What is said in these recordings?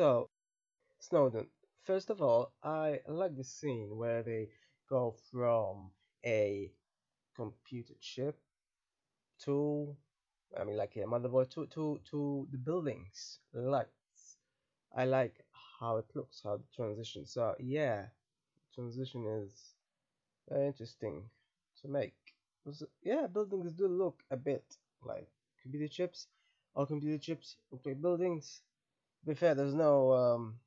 So, Snowden. First of all, I like the scene where they go from a computer chip to, I mean, like a motherboard to to to the buildings, lights. I like how it looks, how the transition. So yeah, transition is very interesting to make. Because, yeah, buildings do look a bit like computer chips, or computer chips look like buildings. To be fair, there's no um,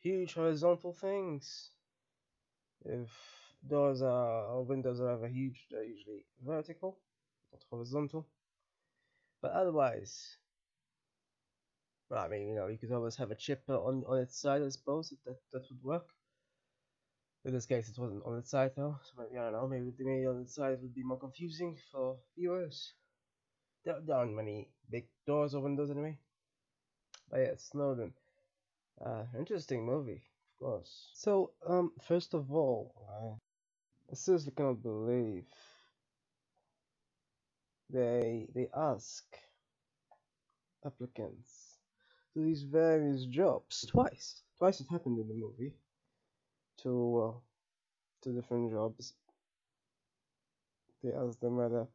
huge horizontal things. If doors are or windows are ever huge, they're usually vertical, not horizontal. But otherwise, well, I mean, you know, you could always have a chip on on its side, I suppose, that that would work. In this case, it wasn't on its side though, so maybe I don't know. Maybe maybe on its side would be more confusing for viewers. There, there aren't many big doors or windows anyway. But yeah, Snowden. Uh, interesting movie, of course. So, um, first of all, I seriously cannot believe they they ask applicants to these various jobs twice. Twice it happened in the movie to uh, to different jobs. They ask them whether,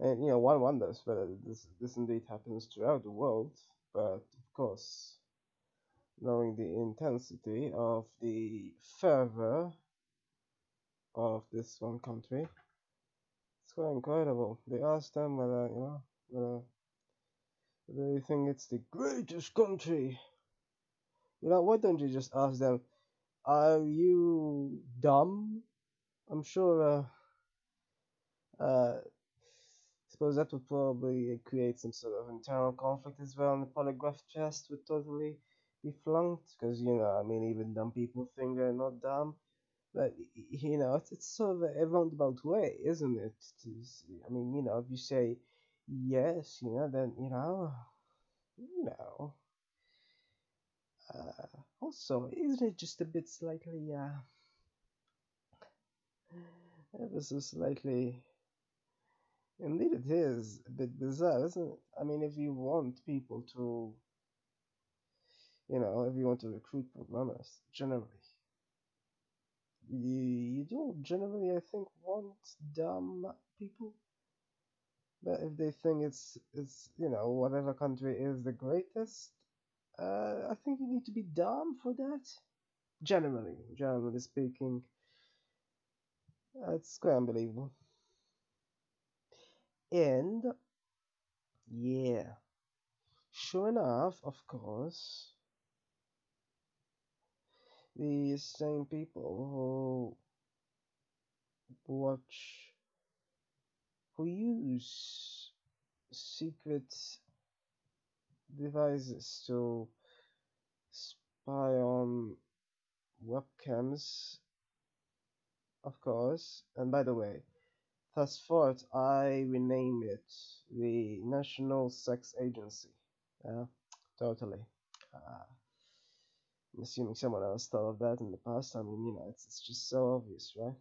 and you know, one wonders whether this this indeed happens throughout the world. But of course, knowing the intensity of the fervor of this one country, it's quite incredible. They asked them whether you know whether, they think it's the greatest country. You know, why don't you just ask them, are you dumb? I'm sure. Uh, uh, suppose that would probably create some sort of internal conflict as well, and the polygraph test would totally be flunked because you know, I mean, even dumb people think they're not dumb. But you know, it's, it's sort of a roundabout way, isn't it? I mean, you know, if you say yes, you know, then you know, you know. Uh, also, isn't it just a bit slightly, uh, ever so slightly? Indeed, it is a bit bizarre, isn't it? I mean, if you want people to, you know, if you want to recruit programmers, generally, you, you don't generally, I think, want dumb people. But if they think it's, it's, you know, whatever country is the greatest, uh, I think you need to be dumb for that. Generally, generally speaking, it's quite unbelievable. And yeah, sure enough, of course, the same people who watch, who use secret devices to spy on webcams, of course. And by the way, thus forth, I rename it the National Sex Agency. Yeah, totally. Uh, I'm assuming someone else thought of that in the past. I mean, you know, it's, it's just so obvious, right?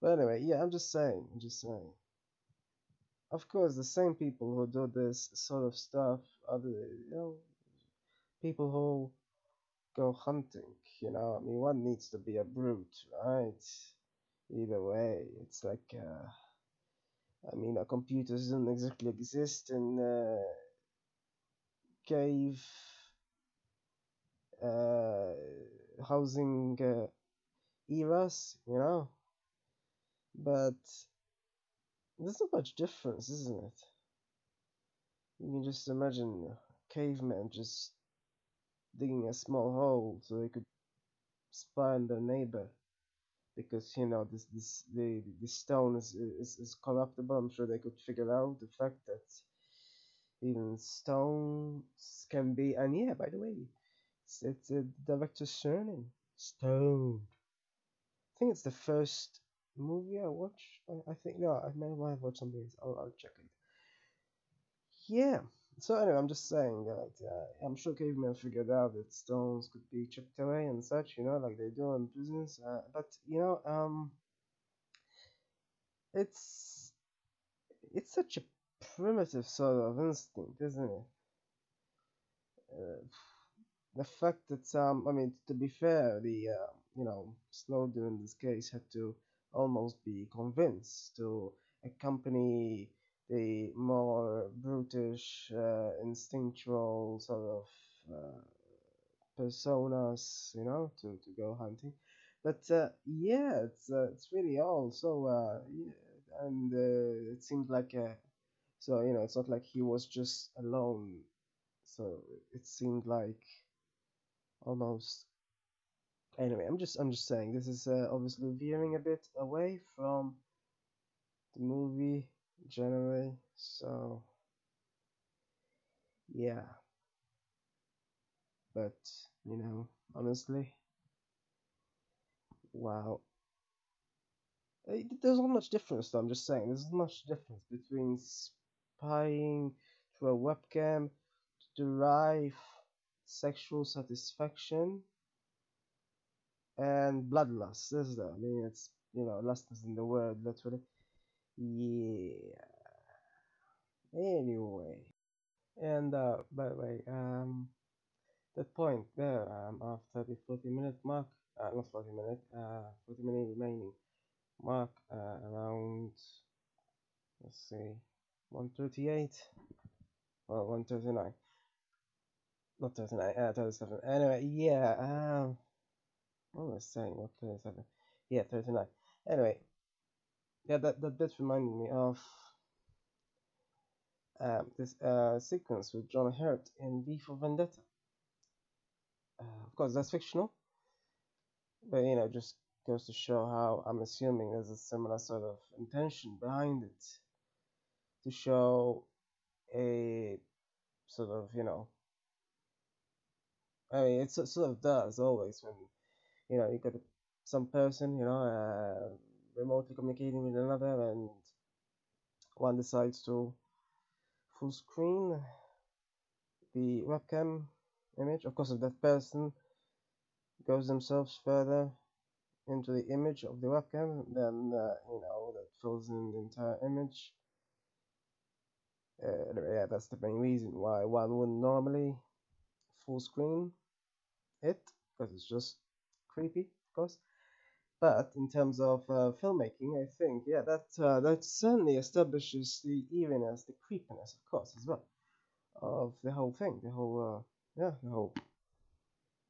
But anyway, yeah, I'm just saying, I'm just saying. Of course, the same people who do this sort of stuff are the, you know, people who go hunting, you know. I mean, one needs to be a brute, right? Either way, it's like, uh, I mean, uh, computers don't exactly exist in uh, cave uh, housing uh, eras, you know. But there's not much difference, isn't it? You can just imagine a caveman just digging a small hole so they could spy on their neighbor because you know this this the the stone is, is is corruptible. I'm sure they could figure out the fact that even stones can be. And yeah, by the way, it's, it's a director's surname, Stone. I think it's the first movie I watched. I, I think no, I may have watched something. else. I'll I'll check it. Yeah. So anyway, I'm just saying that uh, I'm sure cavemen figured out that stones could be chipped away and such, you know, like they do in business. Uh, but you know, um, it's it's such a primitive sort of instinct, isn't it? Uh, the fact that um, I mean, to be fair, the uh, you know Snowden in this case had to almost be convinced to accompany the more brutish, uh, instinctual sort of uh, personas, you know, to, to go hunting. But uh, yeah, it's uh, it's really all so uh, yeah, and uh, it seemed like so you know it's not like he was just alone. So it seemed like almost anyway. I'm just I'm just saying this is obviously veering a bit away from the movie generally. So yeah, but you know honestly, wow. There's not much difference, though. I'm just saying, there's not much difference between spying through a webcam to derive sexual satisfaction and bloodlust, is there? I mean, it's, you know, lust is in the word, literally. Yeah. Anyway. And, uh, by the way, um, that point there, um, after the 40 minute mark, uh, not 40 minute, uh, 40 minute remaining mark, uh, around let's see, 138 or 139. Not 39, uh, 37. Anyway, yeah, um, what was I saying? What 37? Yeah, 39. Anyway, yeah, that, that that reminded me of um, this uh, sequence with John Hurt in V for Vendetta. Uh, of course, that's fictional, but you know, just goes to show how I'm assuming there's a similar sort of intention behind it to show a sort of, you know, I mean, it sort of does always when, you know, you got some person, you know, uh, remotely communicating with another, and one decides to full screen the webcam image. Of course, if that person goes themselves further into the image of the webcam, then, uh, you know, that fills in the entire image. Uh, yeah, that's the main reason why one wouldn't normally full screen it because it's just creepy, of course. But in terms of uh, filmmaking, I think yeah, that uh, that certainly establishes the eeriness, the creepiness, of course, as well, of the whole thing, the whole uh, yeah, the whole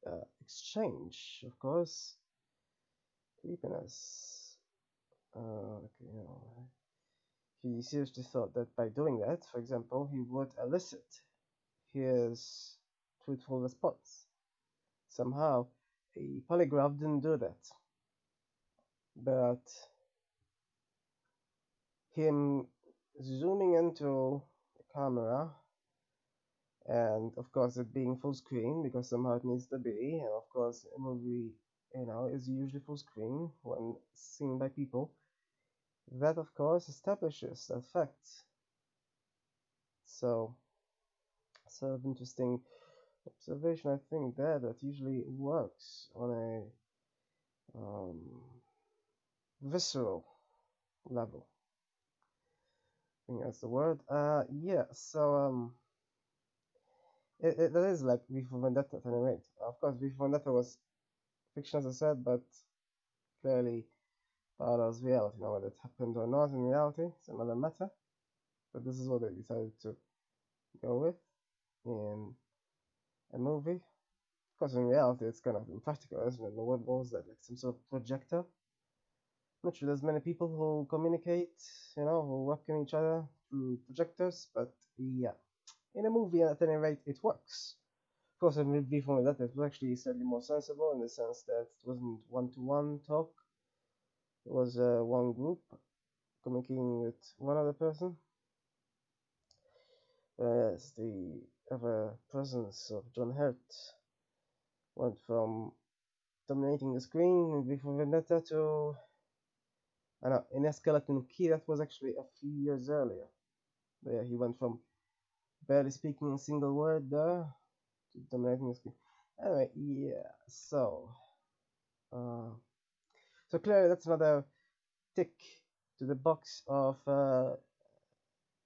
uh, exchange, of course, creepiness. Uh, okay, you know, he seriously thought that by doing that, for example, he would elicit his truthful response. Somehow, a polygraph didn't do that. But him zooming into the camera and of course it being full screen because somehow it needs to be and of course a movie you know is usually full screen when seen by people that of course establishes that fact. So sort of interesting observation i think there that usually works on a um, visceral level I think that's the word. Uh, yeah. So um, it, it that is like V for Vendetta at any rate. Of course, V for Vendetta was fiction, as I said, but clearly of reality. Now, whether it happened or not in reality, it's another matter. But this is what they decided to go with in a movie. Of course, in reality, it's kind of impractical, isn't it? What was that? Like some sort of projector? Not sure there's many people who communicate, you know, who webcam each other through projectors, but yeah. In a movie, at any rate, it works. Of course, in V for Vendetta, it was actually slightly more sensible in the sense that it wasn't one to one talk, it was uh, one group communicating with one other person. Whereas the ever presence of John Hurt went from dominating the screen V for Vendetta to I know in a skeleton key that was actually a few years earlier. But yeah, he went from barely speaking a single word there to dominating the screen. Anyway, yeah, so uh, so clearly that's another tick to the box of uh,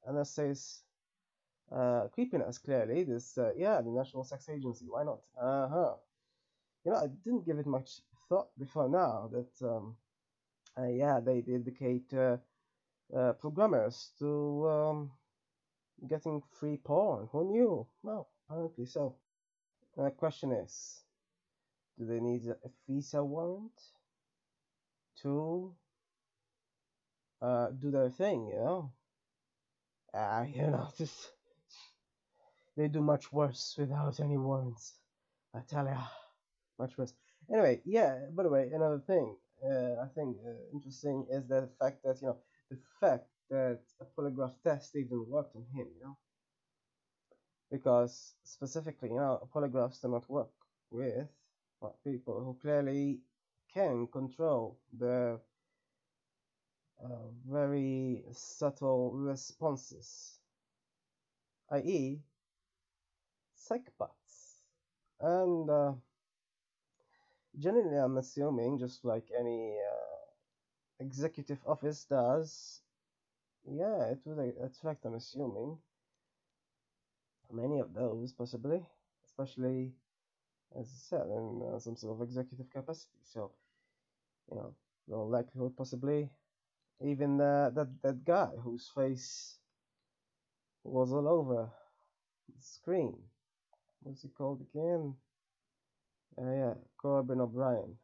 NSA's uh, creepiness. Clearly, this uh, yeah, the National Sex Agency. Why not? Uh huh. You know, I didn't give it much thought before now that um, uh, yeah, they dedicate uh, uh, programmers to um, getting free porn. Who knew? Well, apparently so. The question is, do they need a FISA warrant to uh, do their thing? You know, ah, you know, just they do much worse without any warrants. I tell ya, much worse. Anyway, yeah. By the way, another thing uh, I think uh, interesting is the fact that you know the fact that a polygraph test even worked on him. You know, because specifically, you know, polygraphs do not work with well, people who clearly can control the uh, very subtle responses, i.e., psychopaths. And uh, generally, I'm assuming, just like any uh, executive office does, yeah, it would attract, I'm assuming, many of those possibly, especially as I said, in uh, some sort of executive capacity. So, you know, the likelihood possibly even uh, that that guy whose face was all over the screen. What's he called again? Uh, yeah, Corbin O'Brien.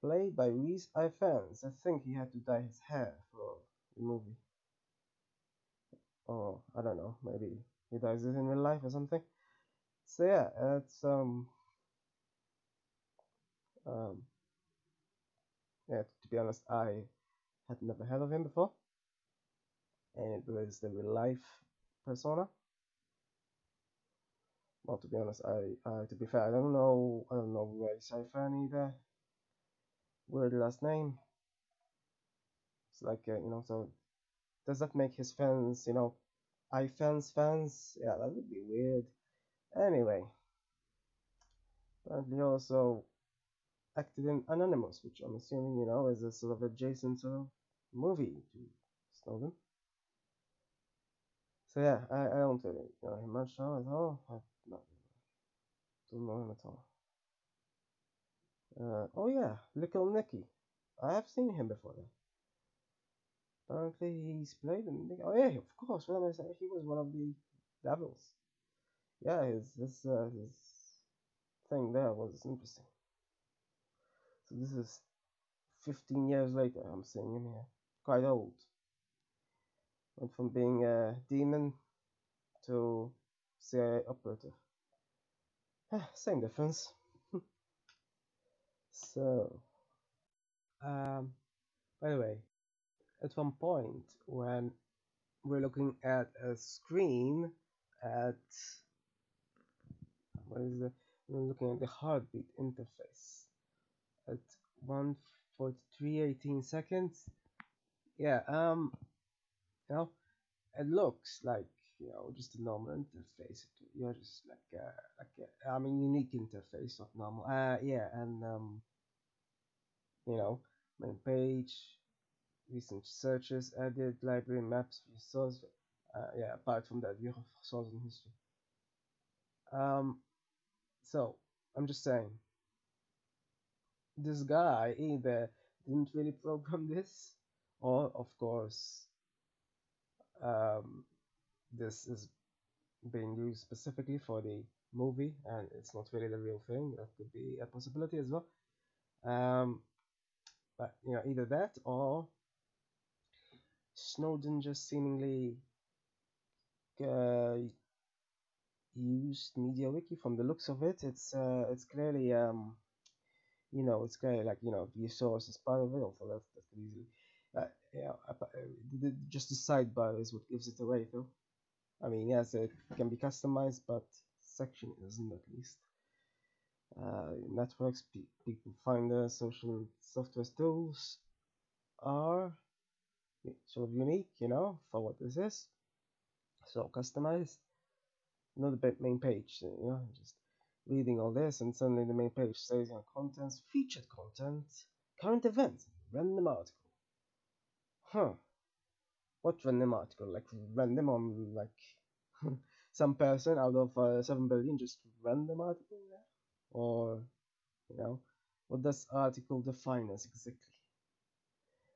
Played by Rhys Ifans. I think he had to dye his hair for the movie. Or, I don't know, maybe he dyes it in real life or something. So yeah, it's um um yeah, to be honest, I had never heard of him before. And it was the real life persona. Well, to be honest, I, uh, to be fair, I don't know, I don't know Rhys Ifan either. Weird last name. It's like, uh, you know, so does that make his fans, you know, iFans fans? Fans? Yeah, that would be weird. Anyway, apparently also acted in Anonymous, which I'm assuming, you know, is a sort of adjacent sort of movie to Snowden. So yeah, I, I don't really know him much at all. I don't know him at all. Uh, oh yeah, Little Nicky. I have seen him before. Apparently he's played in. Oh yeah, of course. I? He was one of the devils. Yeah, his his uh, his thing there was interesting. So this is 15 years later. I'm seeing him here quite old. Went from being a demon to CIA operative. Same difference. so, um, by the way, at one point when we're looking at a screen at what is it? We're looking at the heartbeat interface at 143.18 seconds yeah um you know it looks like you know just a normal interface. You're just like a, like a, I mean unique interface not normal uh yeah and um you know main page recent searches added library maps view source uh, yeah apart from that view of source and history. Um so I'm just saying this guy either didn't really program this or of course um, this is being used specifically for the movie and it's not really the real thing. That could be a possibility as well. Um, but you know either that or Snowden just seemingly uh, used MediaWiki from the looks of it. It's uh, it's clearly um, you know it's clearly like you know the source is part of it also that, that easily uh, yeah, just the sidebar is what gives it away, though. I mean, yes, it can be customized, but section isn't at least. Uh, networks, pe people find the social software tools are sort of unique, you know, for what this is. So customized, not the main page, you know, just reading all this, and suddenly the main page says, you know, contents, featured content, current events, random article huh what random article like random on like some person out of uh, 7 billion just random article there? Or, you know, what does article define as exactly?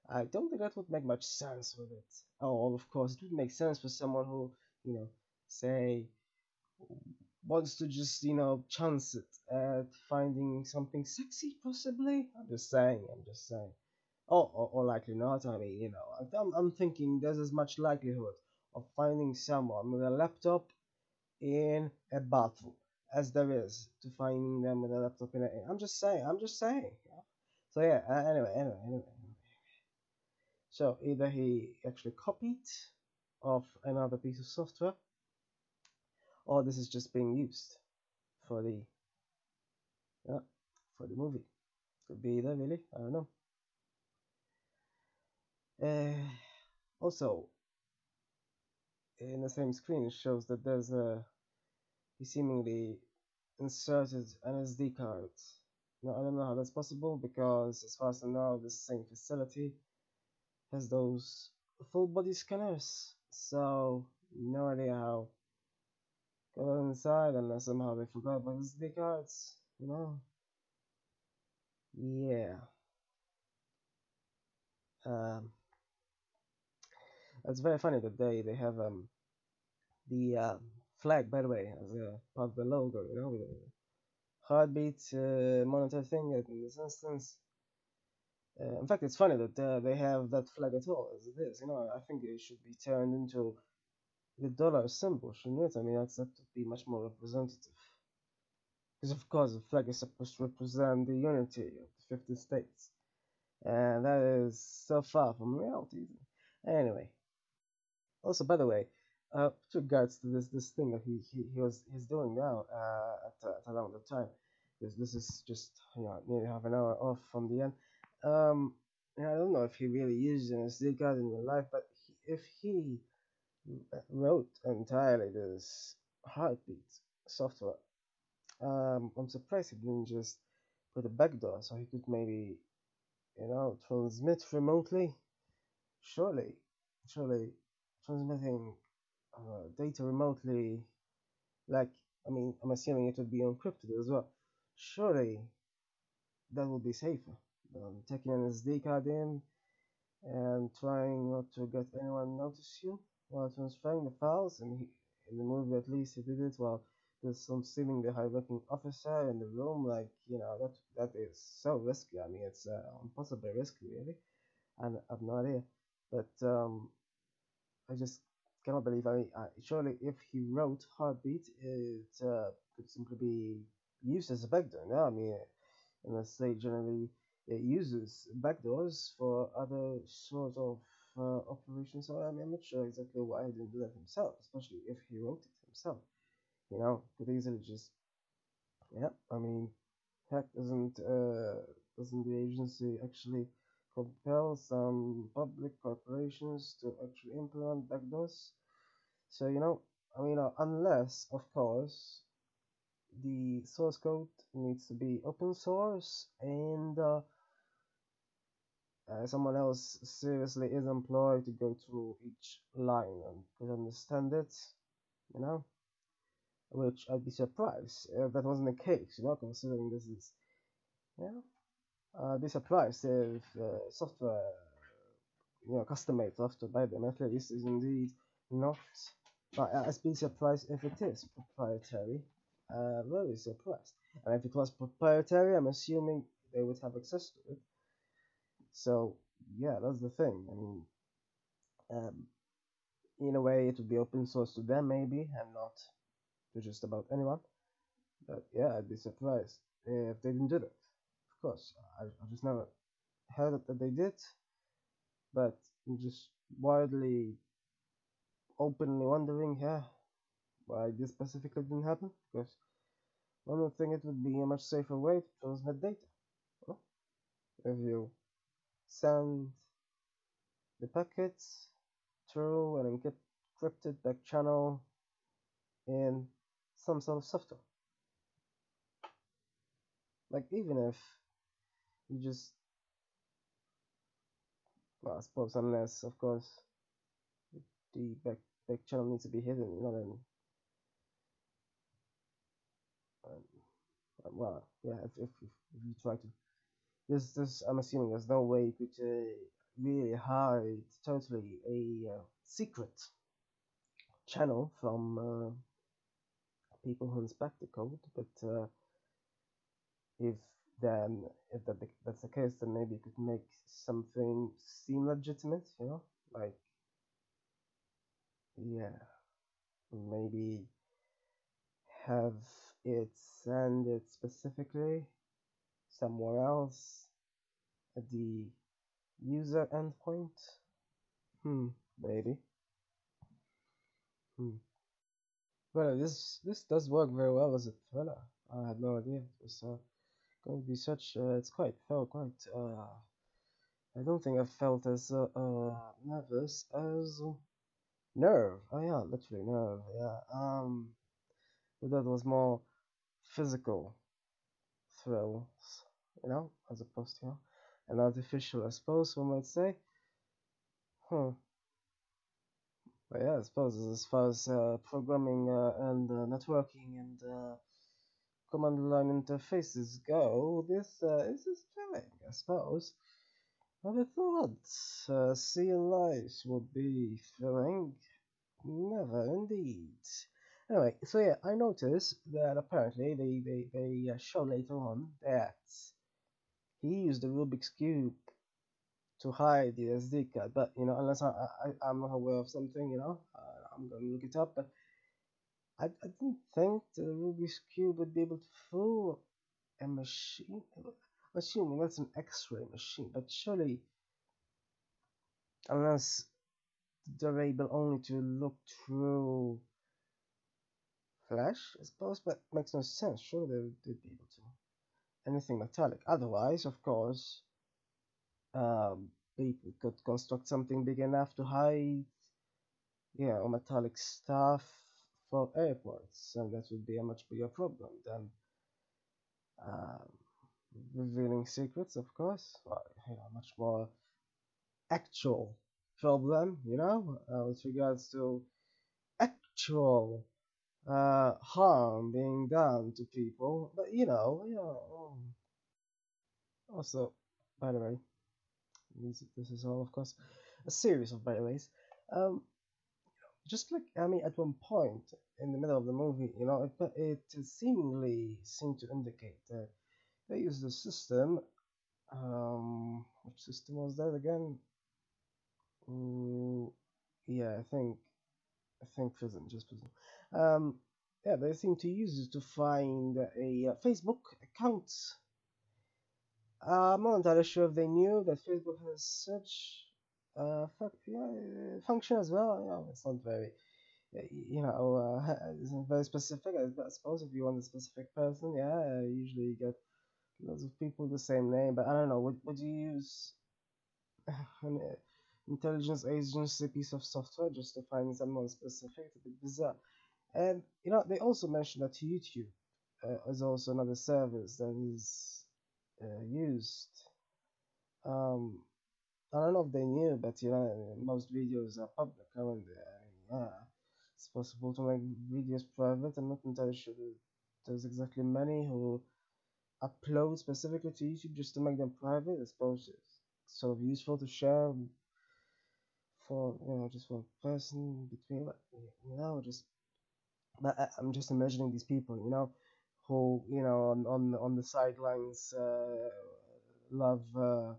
I don't think that would make much sense with it. Oh, of course, it would make sense for someone who, you know, say, wants to just, you know, chance it at finding something sexy, possibly. I'm just saying, I'm just saying. Oh, or, or likely not. I mean, you know, I'm, I'm thinking there's as much likelihood of finding someone with a laptop in a bathroom as there is to finding them with a laptop in a. I'm just saying. I'm just saying. So yeah. Uh, anyway, anyway, anyway. So either he actually copied of another piece of software, or this is just being used for the yeah for the movie. Could be either really. I don't know. Uh, also, in the same screen, it shows that there's a he seemingly inserted an SD card. Now I don't know how that's possible because, as far as I know, this same facility has those full body scanners. So no idea how go inside unless somehow they forgot about SD cards. You know. Yeah. Um, it's very funny that they they have um the uh, flag by the way as a part of the logo. You know, with heartbeat uh, monitor thing in this instance. Uh, in fact, it's funny that uh, they have that flag at all as it is. You know, I think it should be turned into the dollar symbol, shouldn't it? I mean, that's that would be much more representative. Because of course, the flag is supposed to represent the unity of the 50 states, and that is so far from reality. Anyway, also by the way, uh, with regards to this this thing that he he, he was he's doing now uh, at, at around the time, because this is just you know nearly half an hour off from the end. Um, I don't know if he really used an SD card in real life, but he, if he wrote entirely this heartbeat software, um, I'm surprised he didn't just put a backdoor so he could maybe, you know, transmit remotely. Surely, surely, transmitting uh, data remotely, like I mean, I'm assuming it would be encrypted as well. Surely, that would be safer um, taking an SD card in and trying not to get anyone notice you while transferring the files. And he, in the movie, at least, he did it while there's some seemingly high-ranking officer in the room. Like you know, that that is so risky. I mean, it's uh, impossibly risky, really. And I've no idea, but um, I just cannot believe. I mean, uh, surely if he wrote Heartbeat, it uh, could simply be used as a backdoor. No, I mean, unless they generally uses backdoors for other sort of uh, operations. So I mean, I'm not sure exactly why he didn't do that himself, especially if he wrote it himself. You know, could easily just, yeah. I mean, heck, doesn't uh, doesn't the agency actually compel some public corporations to actually implement backdoors? So you know, I mean, uh, unless of course the source code needs to be open source and uh, uh, someone else seriously is employed to go through each line and could understand it, you know? Which I'd be surprised if that wasn't the case, you know, considering this is, you know? Uh, be surprised if uh, software, you know, custom made software by them at least is indeed not. But I'd be surprised if it is proprietary. Uh, very surprised. And if it was proprietary, I'm assuming they would have access to it so yeah, that's the thing. I mean, um, in a way, it would be open source to them maybe, and not to just about anyone. But yeah, I'd be surprised if they didn't do that. Of course, I, I just never heard that they did, but I'm just wildly openly wondering, yeah, why this specifically didn't happen. Because one would think it would be a much safer way to transmit data. Well, if you send the packets through an encrypted back channel in some sort of software. Like even if you just well, I suppose unless of course the back back channel needs to be hidden, you know then um, um well yeah if, if, if you try to there's this I'm assuming there's no way you could uh, really hide totally a uh, secret channel from uh, people who inspect the code but uh, if then if that that's the case, then maybe you could make something seem legitimate, you know, like yeah, maybe have it send it specifically somewhere else at the user endpoint. Hmm, maybe. Hmm. Well, this this does work very well as a thriller. I had no idea uh, going to be such. Uh, it's quite felt quite. Uh, I don't think I felt as uh, uh, nervous as nerve. Oh yeah, literally nerve. Yeah. Um, but that was more physical thrills, you know, as opposed to you know, an artificial, I suppose one might say. Hmm. But yeah, I suppose as far as uh, programming uh, and uh, networking and uh, command line interfaces go, this uh, is thrilling, I suppose. I thought uh, would be thrilling. Never, indeed. Anyway, so yeah, I noticed that apparently they, they, they uh, show later on that he used the Rubik's Cube to hide the SD card, but you know, unless I, I, I'm not aware of something, you know, I'm gonna look it up, but I, I didn't think the Rubik's Cube would be able to fool a machine. Assuming that's an X-ray machine, but surely, unless they're able only to look through flash, I suppose, but makes no sense. Surely they would be able to. Anything metallic. Otherwise, of course, um, people could construct something big enough to hide, yeah, or metallic stuff for airports, and that would be a much bigger problem than um, revealing secrets, of course. Well, you know, much more actual problem, you know, uh, with regards to actual uh, harm being done to people. But you know, you know. Um, also, by the way, this, this is all, of course, a series of by the ways. Um, just like I mean, at one point in the middle of the movie, you know, it it seemingly seemed to indicate that they used the system. Um, which system was that again? Mm, yeah, I think I think prison, just Prism. Um, yeah, they seem to use it to find a, uh Facebook account. Uh, I'm not entirely sure if they knew that Facebook has such uh, yeah, function as well. You know, it's not very, you know, uh, it's not very specific. I suppose if you want a specific person, yeah, usually you get lots of people with the same name. But I don't know. Would would you use an intelligence agency piece of software just to find someone specific? It's a bit bizarre. And you know, they also mentioned that YouTube uh, is also another service that is uh, used. Um, I don't know if they knew, but you know, most videos are public? I mean, yeah, it's possible to make videos private. I'm not entirely sure there's exactly many who upload specifically to YouTube just to make them private. I suppose it's sort of useful to share for you know just one person between, you know, just. But I, I'm just imagining these people, you know, who you know on on on the sidelines uh, love. Uh,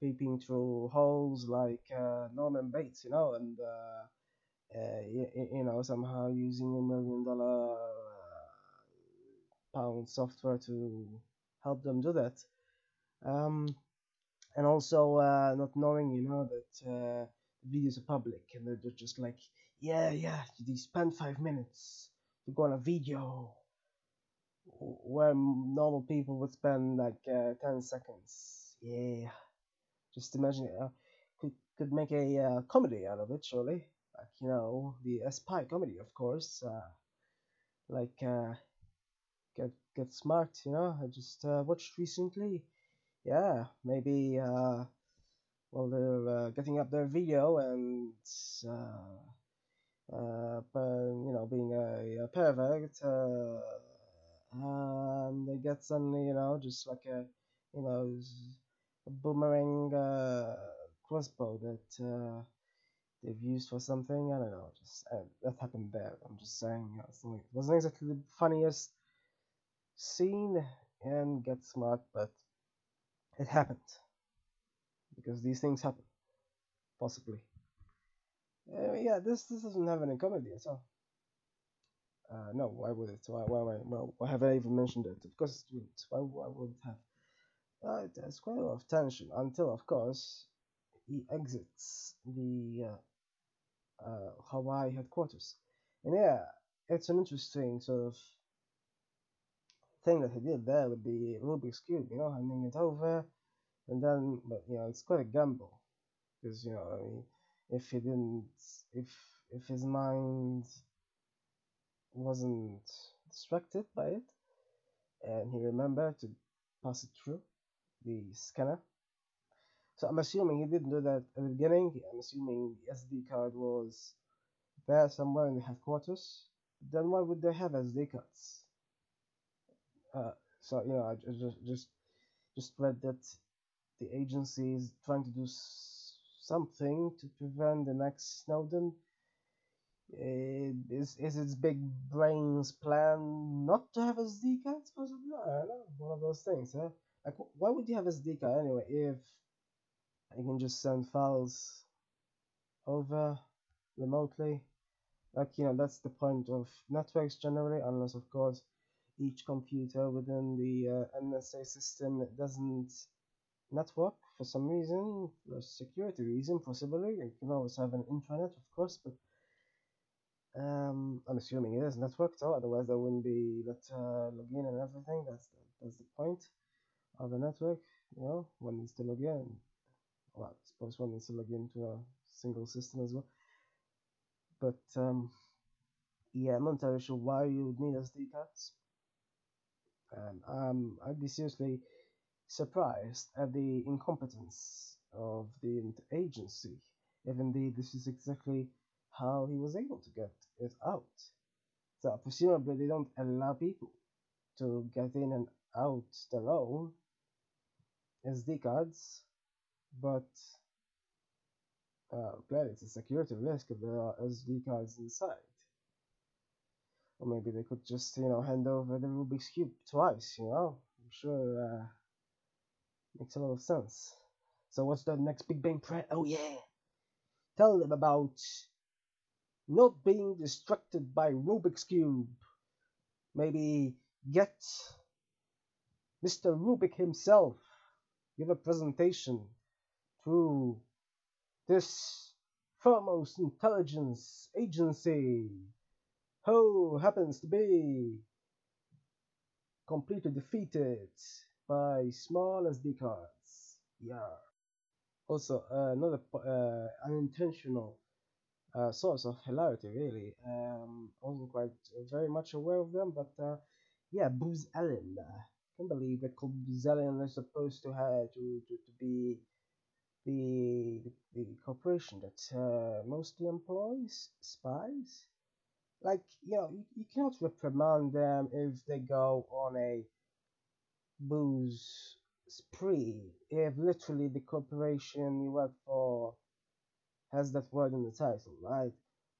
peeping through holes like uh, Norman Bates, you know, and uh, uh, you, you, know somehow using a million dollar pound software to help them do that. Um, and also uh, not knowing, you know, that uh, videos are public and they're just like, yeah, yeah, you spend five minutes to go on a video where normal people would spend like uh, 10 seconds. Yeah just imagine uh, could could make a uh, comedy out of it surely. Like you know the spy comedy of course uh, like uh, get get smart you know? I just uh, watched recently. Yeah maybe well they're getting up their video and you know being a, a pervert Um, they get suddenly, you know, just like a, you know, boomerang uh, crossbow that uh, they've used for something. I don't know. Just uh, that happened there. I'm just saying, you know, it wasn't exactly the funniest scene and get smart, but it happened because these things happen, possibly. Uh, yeah, this this doesn't have any comedy at all. Uh, no, why would it? Why, why, why, well, why have I even mentioned it? Of course it wouldn't. Why, why would it have? Uh, there's quite a lot of tension until, of course, he exits the uh, uh, Hawaii headquarters. And yeah, it's an interesting sort of thing that he did there with the Rubik's Cube, you know, handing it over. And then, but, you know, it's quite a gamble. Because, you know, I mean, if he didn't, if, if his mind wasn't distracted by it, and he remembered to pass it through the scanner. So I'm assuming he didn't do that at the beginning. I'm assuming the SD card was there somewhere in the headquarters. Then why would they have SD cards? Uh, so you know, I just just just read that the agency is trying to do something to prevent the next Snowden is is its big brains plan not to have SD cards possibly? I don't know. One of those things, huh? Like, why would you have SD card anyway if you can just send files over remotely? Like, you know, that's the point of networks generally, unless of course each computer within the uh, NSA system doesn't network for some reason, for security reason, possibly. You can always have an intranet, of course, but um, I'm assuming it is networked, otherwise there wouldn't be that uh, login and everything. That's the, that's the point of the network. You know, one needs to log in. Well, I suppose one needs to log into a single system as well. But um, yeah, I'm not entirely sure why you would need SD cards. And um, I'd be seriously surprised at the incompetence of the agency, if indeed this is exactly how he was able to get it out. So presumably they don't allow people to get in and out their own SD cards, but uh, clearly it's a security risk if there are SD cards inside. Or maybe they could just, you know, hand over the Rubik's Cube twice, you know? I'm sure uh, makes a lot of sense. So what's the next Big Bang prayer? Oh yeah! Tell them about not being distracted by Rubik's Cube. Maybe get Mr. Rubik himself give a presentation to this foremost intelligence agency who happens to be completely defeated by small SD cards. Yeah. Also, uh, another uh, unintentional uh, source of hilarity, really. Um, I wasn't quite very much aware of them, but uh, yeah, Booz Allen. I can't believe that Booz is supposed to have to, to, to be the, the, the corporation that uh, mostly employs spies. Like, you know, you, you cannot reprimand them if they go on a booze spree if literally the corporation you work for has that word in the title, right?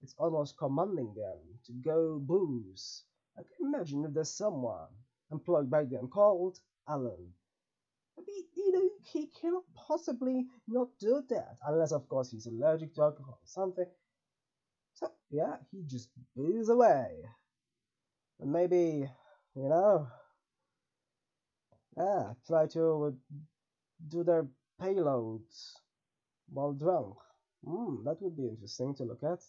It's almost commanding them to go booze. Like, imagine if there's someone employed by them called Alan. I mean, you know, he cannot possibly not do that, unless, of course, he's allergic to alcohol or something. So, yeah, he just booze away. And maybe, you know, yeah, try to do their payloads while drunk. Hmm, that would be interesting to look at,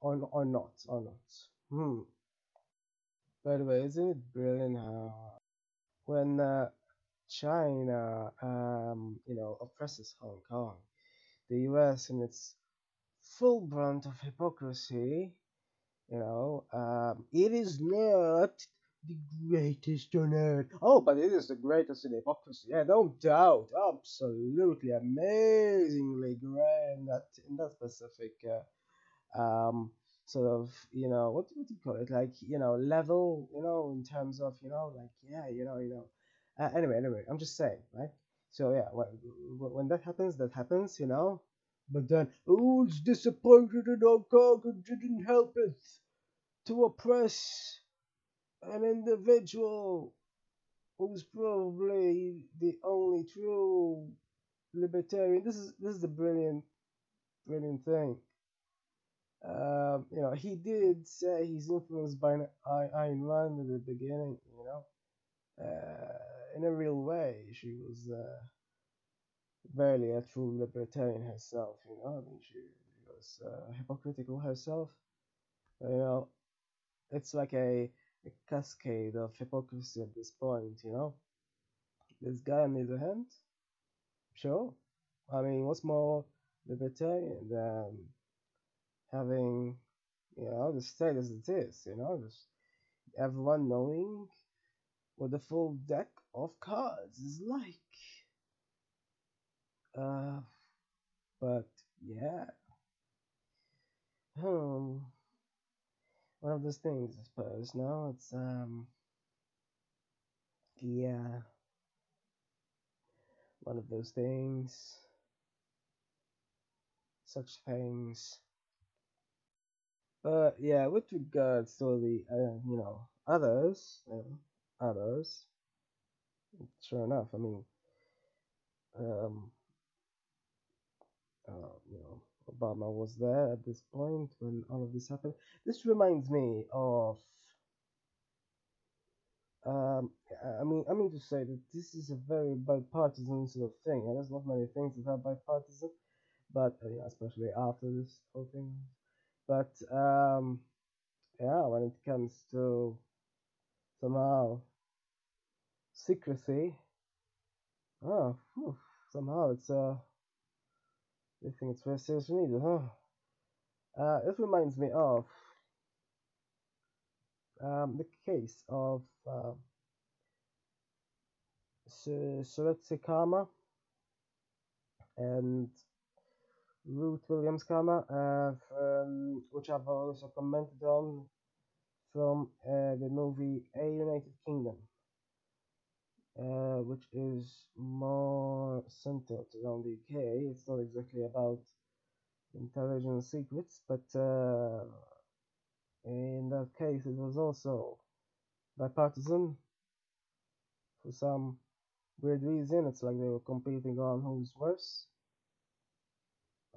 or or not, or not. Hmm. By the way, isn't it brilliant how when uh, China, um, you know, oppresses Hong Kong, the U.S. in its full brunt of hypocrisy, you know, um, it is not the greatest on earth. Oh, but it is the greatest in hypocrisy. Yeah, no doubt. Absolutely amazingly grand in that in that specific uh, um, sort of you know what what do you call it? Like you know level you know in terms of you know like yeah you know you know. Uh, anyway anyway I'm just saying right? So yeah when, when that happens that happens you know? But then who's disappointed in our and didn't help it to oppress an individual who's probably the only true libertarian. This is this is the brilliant brilliant thing um, you know, he did say he's influenced by Ayn Rand at the beginning, you know, uh, in a real way. She was uh, barely a true libertarian herself, you know. I mean, she, she was uh, hypocritical herself. You know, it's like a, a cascade of hypocrisy at this point, you know. This guy, the other hand, sure. I mean, what's more libertarian than having, you know, the state as it is, you know, just everyone knowing what the full deck of cards is like. Uh, but yeah, hmm, one of those things, I suppose. No, it's um, yeah, one of those things. Such things but yeah, with regards to the uh, you know others, uh, others, sure enough, I mean, um, uh, you know, Obama was there at this point when all of this happened. This reminds me of. Um, I mean, I mean to say that this is a very bipartisan sort of thing, and there's not many things that are bipartisan, but uh, yeah, especially after this whole thing but um, yeah, when it comes to somehow secrecy, oh, whew, somehow it's uh, I think it's very seriously needed, huh? Uh, it reminds me of um, the case of uh, Seretse Khama and Ruth Williams Khama, uh, from, which I've also commented on from uh, the movie A United Kingdom, uh, which is more centered around the UK. It's not exactly about intelligence secrets, but in that case, it was also bipartisan for some weird reason. It's like they were competing on who's worse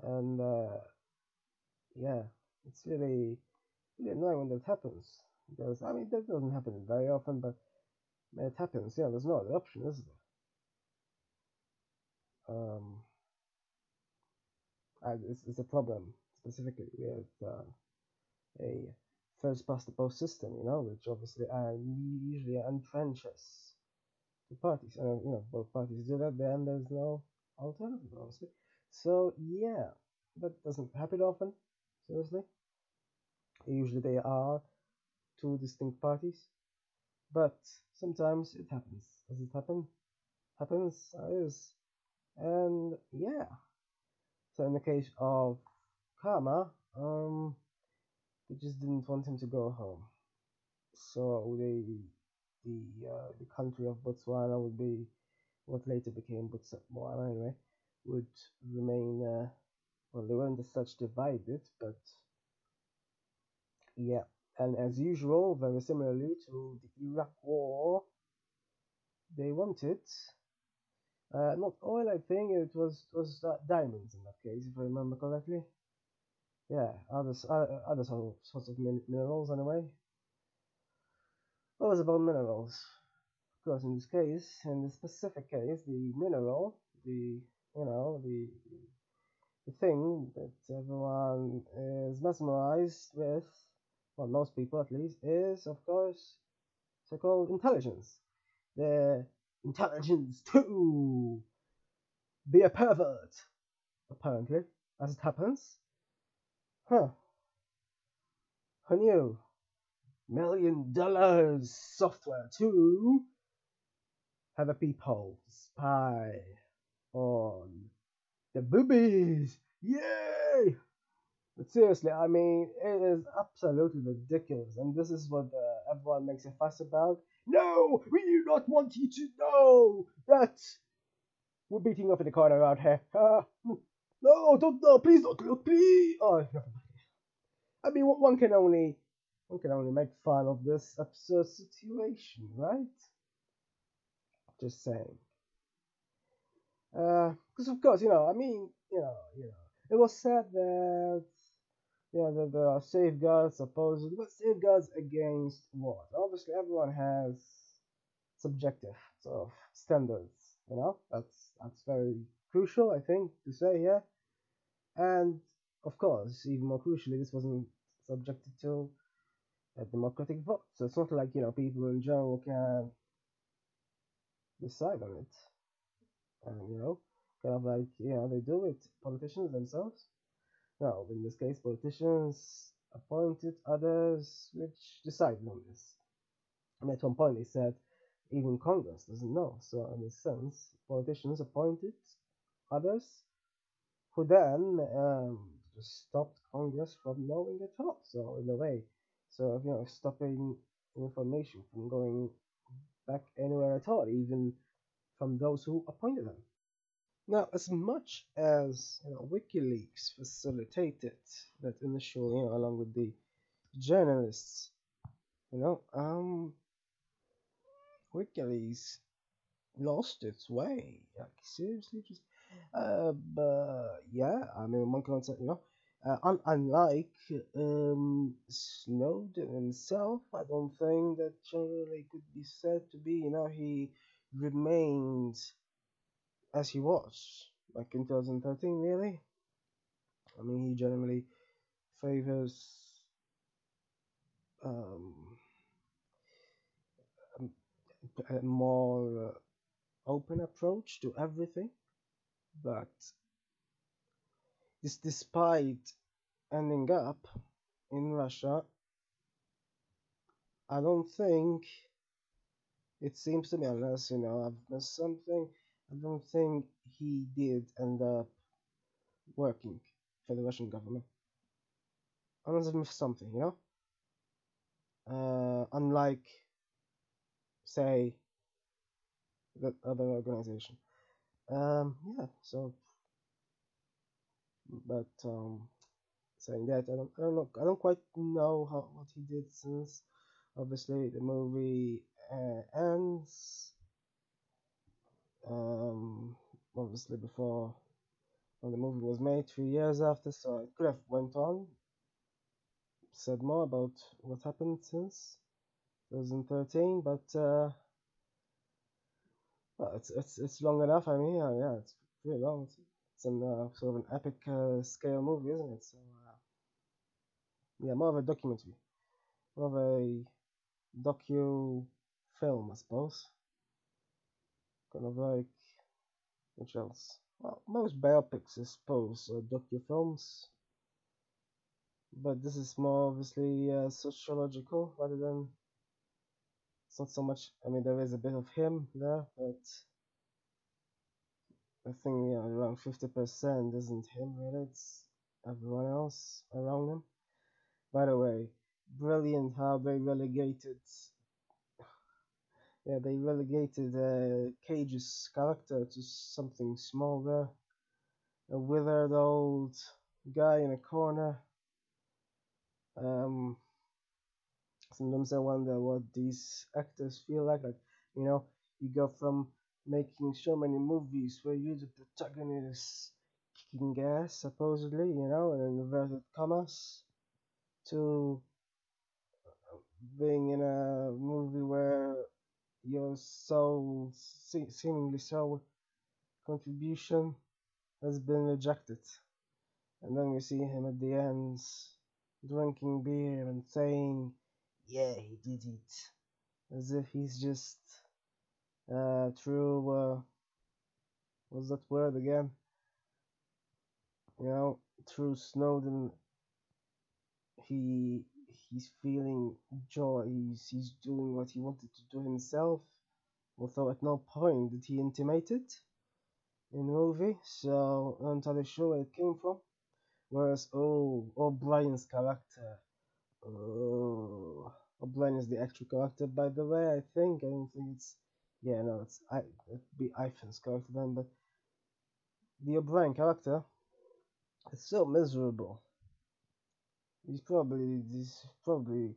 and uh, yeah, it's really really annoying when that happens because I mean that doesn't happen very often, but when it happens. Yeah, there's no other option, is there? Um, it's, it's a problem specifically with uh, a first past the post system, you know, which obviously uh, usually entrenches the parties, and you know both parties do that. Then there's no alternative, obviously. So yeah, that doesn't happen often. Seriously, usually they are two distinct parties, but sometimes it happens. Does it happen? Happens is, and yeah. So in the case of Khama, um, they just didn't want him to go home. So they, the uh, the country of Botswana would be what later became Botswana anyway would remain, uh, well, they weren't as such divided, but yeah. And as usual, very similarly to the Iraq War, they wanted uh, not oil, I think it was was uh, diamonds in that case, if I remember correctly. Yeah, other uh, other sorts of min minerals anyway. What was about minerals? Of course, in this case, in this specific case, the mineral, the you know the the thing that everyone is mesmerized with, well, most people at least, is of course so-called intelligence. The intelligence to be a pervert, apparently, as it happens. Huh. Who knew? Million dollars software to have a peephole, spy on the boobies. Yay! But seriously, I mean, it is absolutely ridiculous, and this is what uh, everyone makes a fuss about. No, we do not want you to know that we're beating up in the corner out here. No, don't, no, please don't look, please. Oh. I mean, one can only, one can only make fun of this absurd situation, right? Just saying. Because uh, of course, you know, I mean, you know, you know, it was said that yeah, that there are safeguards supposedly, but safeguards against what? Obviously, everyone has subjective sort of standards. You know, that's that's very crucial, I think, to say here. And of course, even more crucially, this wasn't subjected to a democratic vote. So it's not like you know people in general can decide on it, you know, kind of like know they do it, politicians themselves. Now, in this case, politicians appointed others which decided on this. And at one point they said even Congress doesn't know. So in a sense, politicians appointed others who then um, stopped Congress from knowing at all. So in a way, so you know, stopping information from going back anywhere at all, even from those who appointed them. Now, as much as you know, WikiLeaks facilitated that initial, you know, along with the journalists, you know, um, WikiLeaks lost its way. Like seriously, just uh, but yeah, I mean, one can say, you know, uh, un- unlike um, Snowden himself, I don't think that generally could be said to be, you know, he remained as he was back in 2013, really. I mean, he generally favors um, a more uh, open approach to everything, but this despite ending up in Russia, I don't think it seems to me, unless you know I've missed something, I don't think he did end up working for the Russian government. Unless I've missed something, you know? Uh, unlike, say, that other organization. Um, yeah, so, but, um, saying that, I don't, I don't know, I don't quite know how, what he did since, obviously, the movie ends um, obviously before when the movie was made, three years after, so it could have went on, said more about what happened since 2013, but uh, well, it's it's it's long enough. I mean, yeah, yeah it's pretty long. It's, it's an uh, sort of an epic uh, scale movie, isn't it? So uh, yeah, more of a documentary, more of a docu film, I suppose kind of like which else? Well, most biopics, I suppose, are docu-films, but this is more obviously uh, sociological rather than. It's not so much. I mean, there is a bit of him there, but I think yeah, around fifty percent isn't him really. It's everyone else around him. By the way, brilliant how they relegated yeah, they relegated uh, Cage's character to something small there. A withered old guy in a corner. Um, sometimes I wonder what these actors feel like. Like, you know, you go from making so many movies where you're the protagonist kicking ass, supposedly, you know, in inverted commas, to being in a movie where your soul, seemingly soul contribution has been rejected. And then we see him at the end drinking beer and saying, Yeah, he did it. As if he's just uh, true, uh, what's that word again? You know, through Snowden, he he's feeling joy. He's, he's doing what he wanted to do himself, although at no point did he intimate it in the movie. So I'm not entirely sure where it came from. Whereas, oh, oh O'Brien's character, oh, O'Brien is the actual character, by the way. I think I don't think it's, yeah, no, it's I it'd be Ifans's character then, but the O'Brien character is so miserable. He's probably he's probably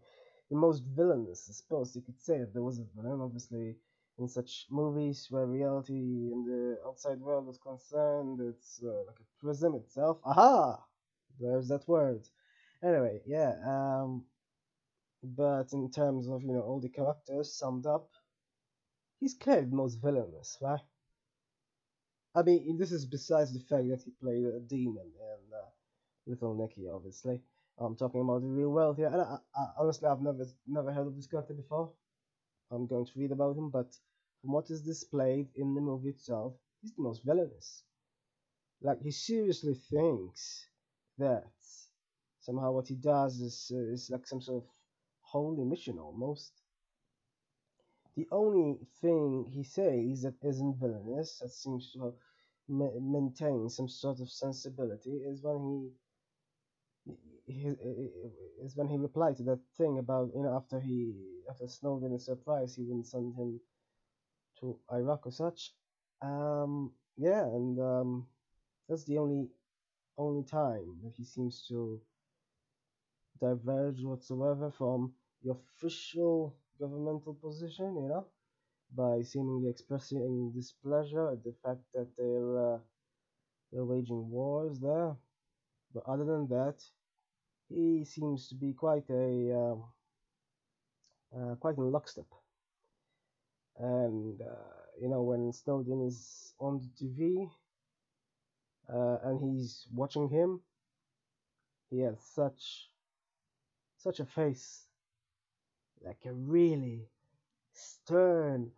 the most villainous, I suppose you could say, if there was a villain. Obviously, in such movies where reality and the outside world is concerned, it's uh, like a prism itself. Aha! There's that word. Anyway, yeah. Um, but in terms of you know all the characters summed up, he's clearly the most villainous, right? I mean, this is besides the fact that he played a demon in uh, Little Nicky, obviously. I'm talking about the real world here, and I, I, honestly, I've never never heard of this character before. I'm going to read about him, but from what is displayed in the movie itself, he's the most villainous. Like he seriously thinks that somehow what he does is uh, is like some sort of holy mission almost. The only thing he says that isn't villainous, that seems to ma- maintain some sort of sensibility, is when he is when he replied to that thing about you know after he after Snowden is surprised he wouldn't send him to Iraq or such. Um, yeah, and um, that's the only only time that he seems to diverge whatsoever from the official governmental position, you know, by seemingly expressing displeasure at the fact that they're uh, they're waging wars there. But other than that, he seems to be quite a um, uh, quite in lockstep. And uh, you know, when Snowden is on the TV uh, and he's watching him, he has such such a face, like a really stern,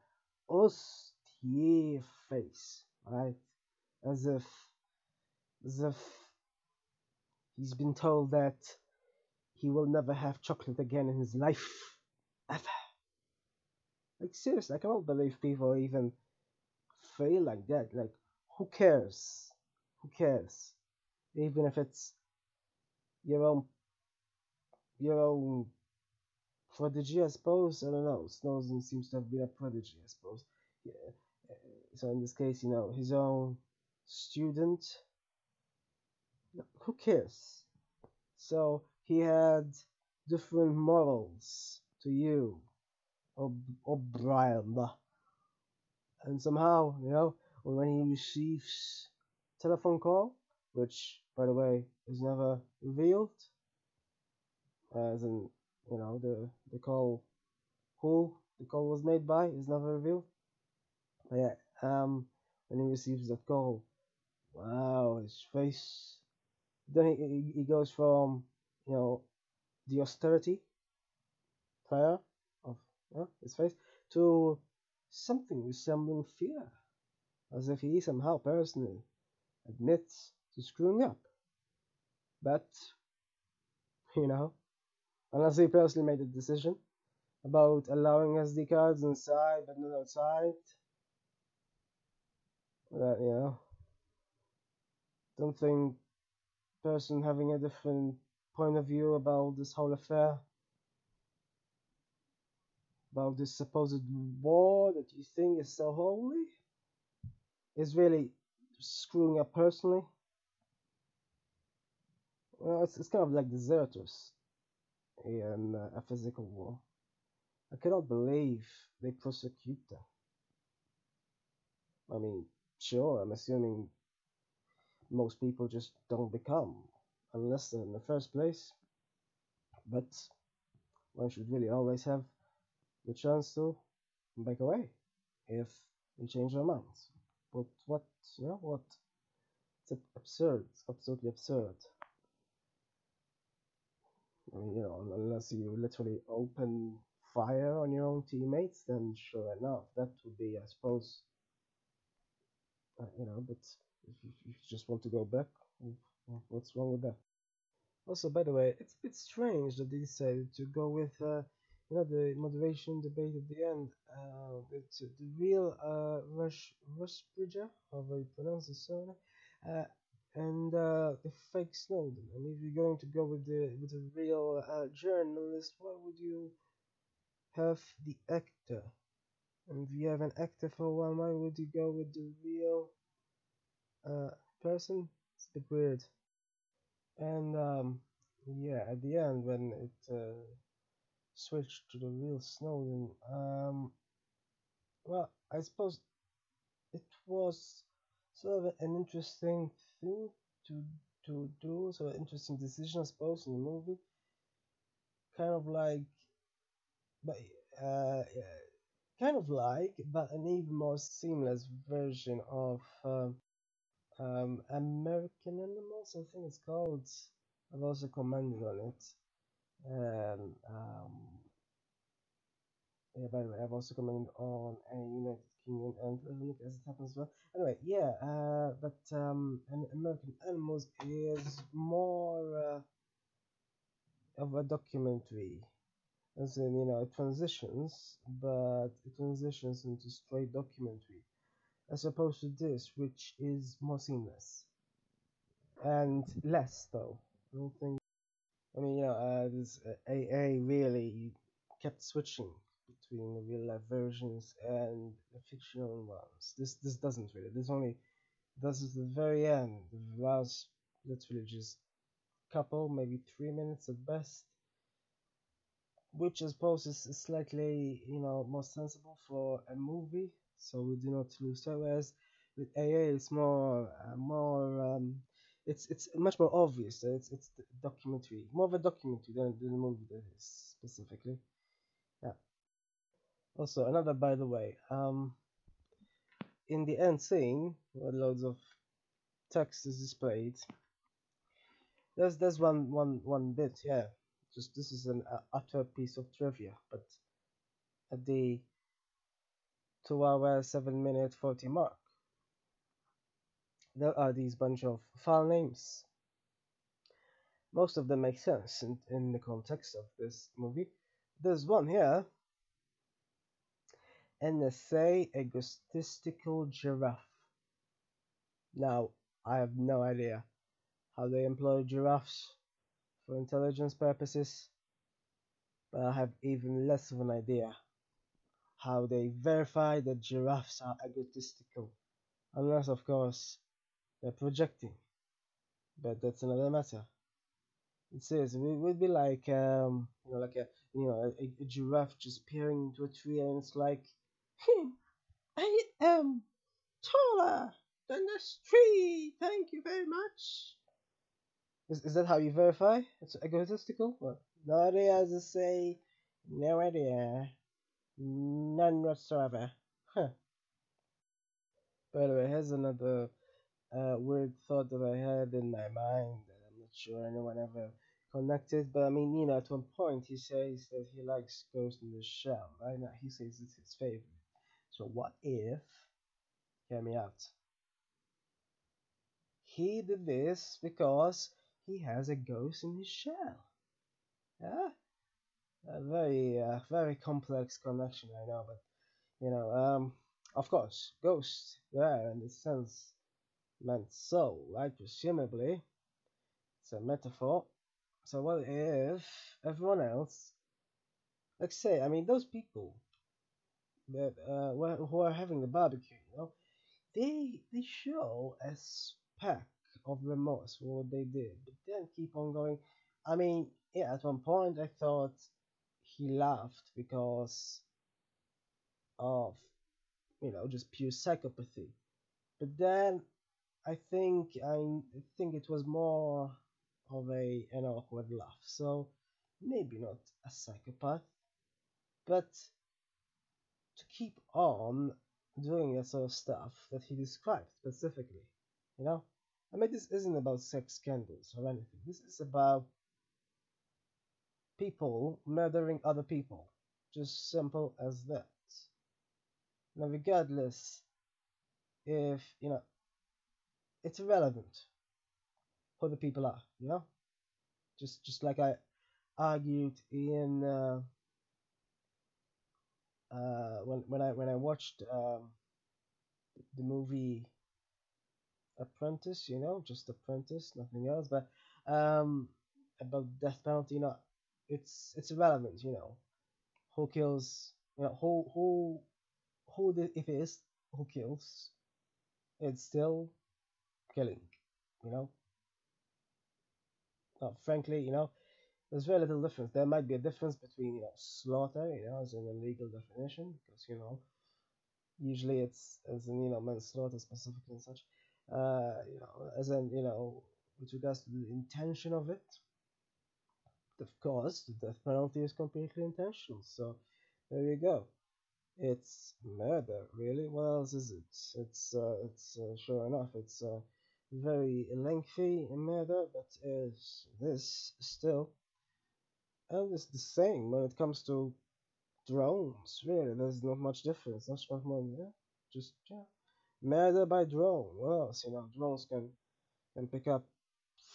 austere face, right? As if as if he's been told that he will never have chocolate again in his life. Ever. Like seriously, I cannot believe people even feel like that. Like who cares? Who cares? Even if it's your own your own prodigy, I suppose. I don't know. Snowden seems to have been a prodigy, I suppose. Yeah. So in this case, you know, his own student. Who cares? So he had different morals to you, O'Brien. And somehow, you know, when he receives telephone call, which, by the way, is never revealed, as in, you know, the, the call, who the call was made by is never revealed. But yeah, um, when he receives that call, wow, his face. Then he, he goes from, you know, the austerity prior of yeah, his face to something resembling fear, as if he somehow personally admits to screwing up. But, you know, unless he personally made a decision about allowing SD cards inside but not outside, that, you know, don't think person having a different point of view about this whole affair, about this supposed war that you think is so holy, is really screwing up personally. Well, it's, it's kind of like deserters in a physical war. I cannot believe they prosecute them. I mean, sure, I'm assuming most people just don't become unless they're in the first place. But one should really always have the chance to back away if they change their minds. But what, you know, what? It's absurd. It's absolutely absurd. I mean, you know, unless you literally open fire on your own teammates, then sure enough, that would be, I suppose, uh, you know, but if you, if you just want to go back, what's wrong with that? Also, by the way, it's a bit strange that they decided to go with, uh, you know, the moderation debate at the end. Uh, it's the real uh, Rush Rusbridger, however you pronounce his surname. Uh, and uh, the fake Snowden. And if you're going to go with the with a real uh, journalist, why would you have the actor? And if you have an actor for one, why would you go with the real uh, person? It's a bit weird. And um, yeah, at the end when it uh, switched to the real Snowden, um, well, I suppose it was sort of an interesting thing to to do, so an interesting decision, I suppose, in the movie. Kind of like, but uh, kind of like, but an even more seamless version of um, um, American Animals. I think it's called. I've also commented on it. And um, yeah, by the way, I've also commented on a United Kingdom and as it happens as well. Anyway, yeah, uh, but um, an American Animals is more uh, of a documentary. As in, you know, it transitions, but it transitions into straight documentary, as opposed to this, which is more seamless and less though. I don't think. I mean, you know, uh, this uh, AA really kept switching between the real life versions and the fictional ones. This this doesn't really. This only does is the very end, the last literally just couple, maybe three minutes at best, which I suppose is slightly you know more sensible for a movie, so we do not lose that. Whereas with AA, it's more uh, more um, it's it's much more obvious that it's it's documentary, more of a documentary than, than the movie that is specifically. Yeah. Also, another by the way, um, in the end scene where loads of text is displayed, there's there's one one one bit, yeah. Just this is an uh, utter piece of trivia, but at the two hour seven minute forty mark, there are these bunch of file names. Most of them make sense in, in the context of this movie. There's one here NSA egotistical giraffe. Now, I have no idea how they employ giraffes for intelligence purposes, but I have even less of an idea how they verify that giraffes are egotistical, unless, of course, they're projecting. But that's another matter. It says it would be like um, you know, like a you know a, a giraffe just peering into a tree, and it's like Hmm, I am taller than this tree. Thank you very much. Is, is that how you verify? It's egotistical? Well, no idea, as I say. No idea. None whatsoever. Huh. By the way, here's another uh, weird thought that I had in my mind that I'm not sure anyone ever connected. But I mean, you know, at one point he says that he likes Ghost in the Shell, right? He says it's his favorite. So what if, hear me out, he did this because he has a ghost in his shell? Yeah? A very, uh, very complex connection, I know, but, you know, um, of course, ghost there in the sense meant soul, right? Presumably, it's a metaphor. So what if everyone else, let's say, I mean, those people that uh, who are having the barbecue, you know, they they show a speck of remorse for what they did, but then keep on going. I mean, yeah, at one point I thought he laughed because of you know just pure psychopathy, but then I think I think it was more of a an awkward laugh. So maybe not a psychopath, but to keep on doing that sort of stuff that he described specifically. You know? I mean, this isn't about sex scandals or anything. This is about people murdering other people. Just simple as that. Now, regardless if, you know, it's irrelevant who the people are, you know? Just, just like I argued in uh, uh, when when I when I watched um, the movie apprentice, you know, just apprentice, nothing else. But um, about death penalty, you know, it's it's irrelevant, you know, who kills, you know, who who who the, if it is who kills, it's still killing, you know. Uh, frankly, you know, there's very little difference. There might be a difference between you know slaughter, you know, as in an illegal definition, because you know usually it's as in you know manslaughter specifically and such. Uh, you know, as in you know with regards to the intention of it, of course, the death penalty is completely intentional. So there you go. It's murder, really. What else is it? It's uh, it's uh, sure enough, it's uh, very lengthy murder, but is this still? And it's the same when it comes to drones. Really, there's not much difference. Not much more. Yeah, just yeah, murder by drone. What else? You know, drones can can pick up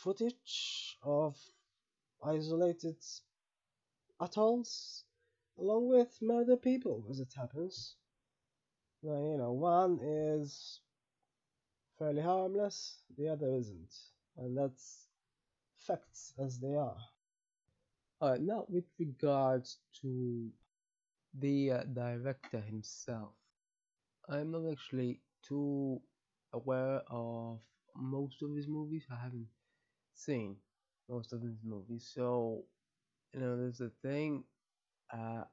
footage of isolated atolls along with murder people as it happens. Now, you know, one is fairly harmless, the other isn't. And that's facts as they are. Alright, now with regards to the uh, director himself, I'm not actually too aware of most of his movies. I haven't seen most of his movies, so you know, there's a thing. Uh,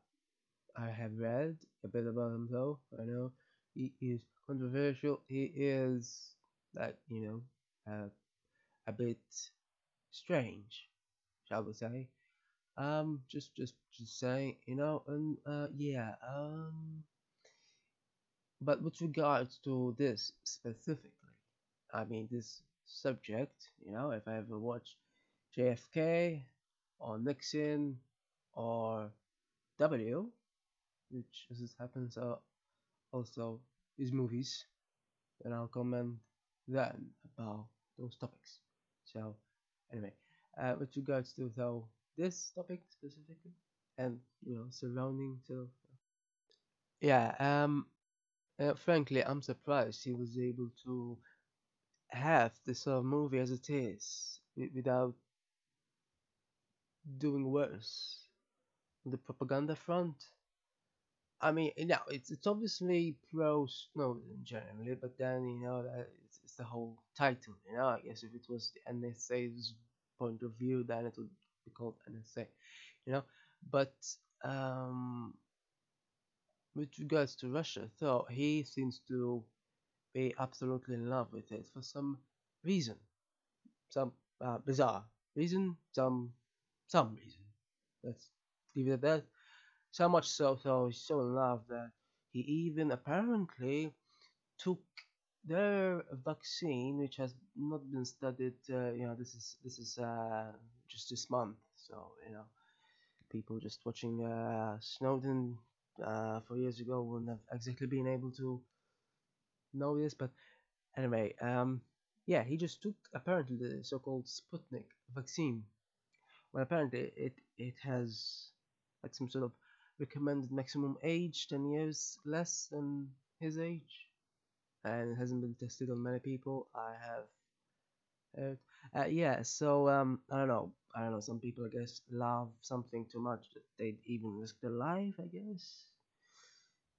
I have read a bit about him though. I know he is controversial. He is like you know uh, a bit strange, shall we say? Um, just just just saying, you know, and uh, yeah. Um, but with regards to this specifically, I mean this subject, you know, if I ever watch JFK or Nixon or W, which as it happens are also his movies, then I'll comment then about those topics. So anyway, uh, with regards to though this topic specifically and you know surrounding so yeah um uh, frankly I'm surprised he was able to have this sort of movie as it is without doing worse on the propaganda front I mean, know, it's it's obviously pro Snowden generally, but then you know it's, it's the whole title. You know, I guess if it was the NSA's point of view, then it would be called NSA. You know, but um, with regards to Russia, though, he seems to be absolutely in love with it for some reason, some uh, bizarre reason, some some reason. Let's leave it at that. So much so, so he's so in love that he even apparently took their vaccine, which has not been studied. Uh, you know, this is this is uh, just this month. So you know, people just watching uh, Snowden uh, four years ago wouldn't have exactly been able to know this. But anyway, um, yeah, he just took apparently the so-called Sputnik vaccine. Well, apparently it it has like some sort of recommended maximum age, 10 years less than his age, and it hasn't been tested on many people. I have heard. Uh, yeah, so um, I don't know. I don't know. Some people, I guess, love something too much that they'd even risk their life. I guess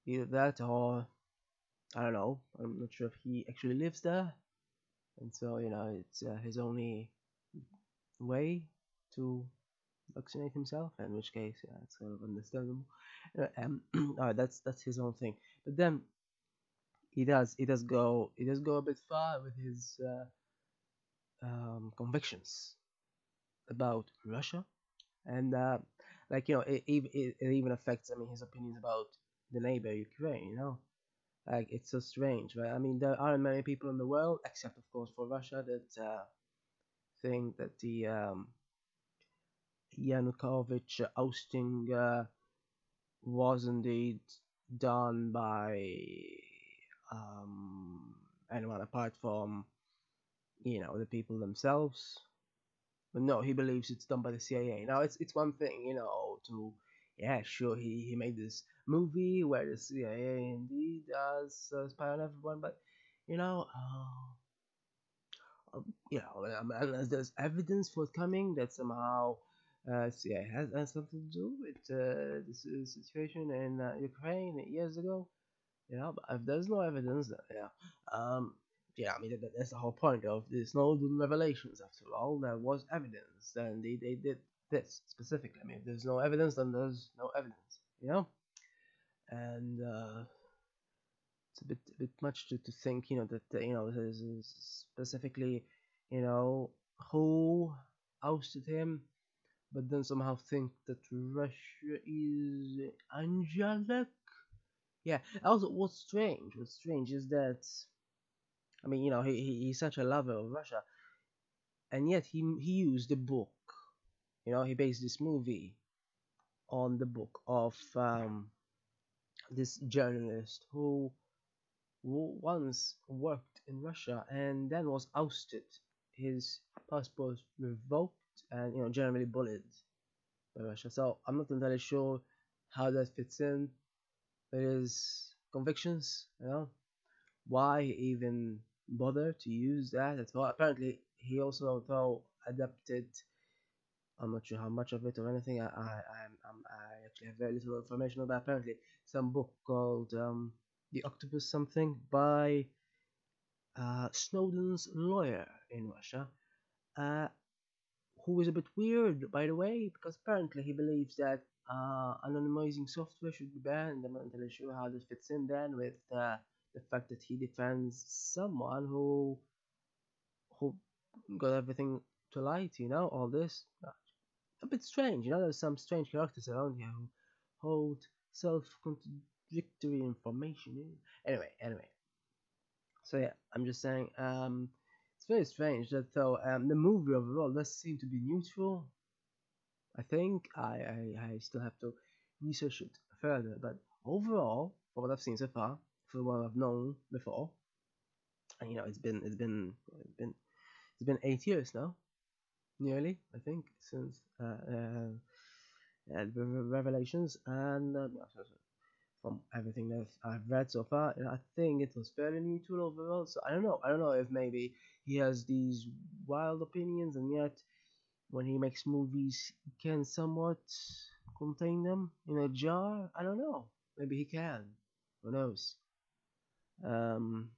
either that or I don't know. I'm not sure if he actually lives there, and so you know it's uh, his only way to vaccinate himself, in which case, yeah, it's kind of understandable. Uh, Um, alright, that's that's his own thing. But then he does he does go he does go a bit far with his uh, um, convictions about Russia, and uh, like you know, it, it it it even affects I mean his opinions about the neighbor Ukraine. You know, like it's so strange, right? I mean, there aren't many people in the world, except of course for Russia, that uh, think that the um, Yanukovych ousting uh, was indeed done by um, anyone apart from you know the people themselves. But no, he believes it's done by the CIA. Now it's it's one thing, you know, to yeah, sure he, he made this movie where the CIA indeed does uh, spy on everyone, but you know, uh, um, you know, unless there's evidence forthcoming that somehow uh, CIA has, has something to do with uh, uh, situation in uh, Ukraine years ago. You know, but if there's no evidence, then, yeah, um, yeah, I mean that, that's the whole point of there's no the Snowden revelations. After all, there was evidence, and they, they did this specifically. I mean, if there's no evidence, then there's no evidence. You know, and uh, it's a bit a bit much to, to think, you know, that uh, you know specifically, you know, who ousted him, but then somehow think that Russia is angelic. Yeah. Also, what's strange? What's strange is that, I mean, you know, he, he he's such a lover of Russia, and yet he he used a book. You know, he based this movie on the book of um, this journalist who who once worked in Russia and then was ousted, his passport revoked, and you know generally bullied by Russia. So I'm not entirely sure how that fits in with his convictions. You know why he even bother to use that at all. Apparently, he also though adapted. I'm not sure how much of it or anything. I I I'm, I'm, I actually have very little information about. Apparently, some book called um, the Octopus something by uh, Snowden's lawyer in Russia, uh, who is a bit weird, by the way, because apparently he believes that uh, anonymizing software should be banned. I'm not entirely sure how this fits in then with uh, the fact that he defends someone who who got everything to light, you know, all this. A bit strange, you know, there's some strange characters around here who hold self-contradictory information. Anyway, anyway. So yeah, I'm just saying, um, very strange that though um, the movie overall does seem to be neutral. I think I, I, I still have to research it further, but overall, for what I've seen so far, for what I've known before, and you know, it's been it's been it's been it's been eight years now, nearly I think since uh, uh, uh, Revelations, and so from everything that I've read so far, I think it was fairly neutral overall. So I don't know. I don't know if maybe he has these wild opinions, and yet when he makes movies, he can somewhat contain them in a jar. I don't know. Maybe he can. Who knows? Um,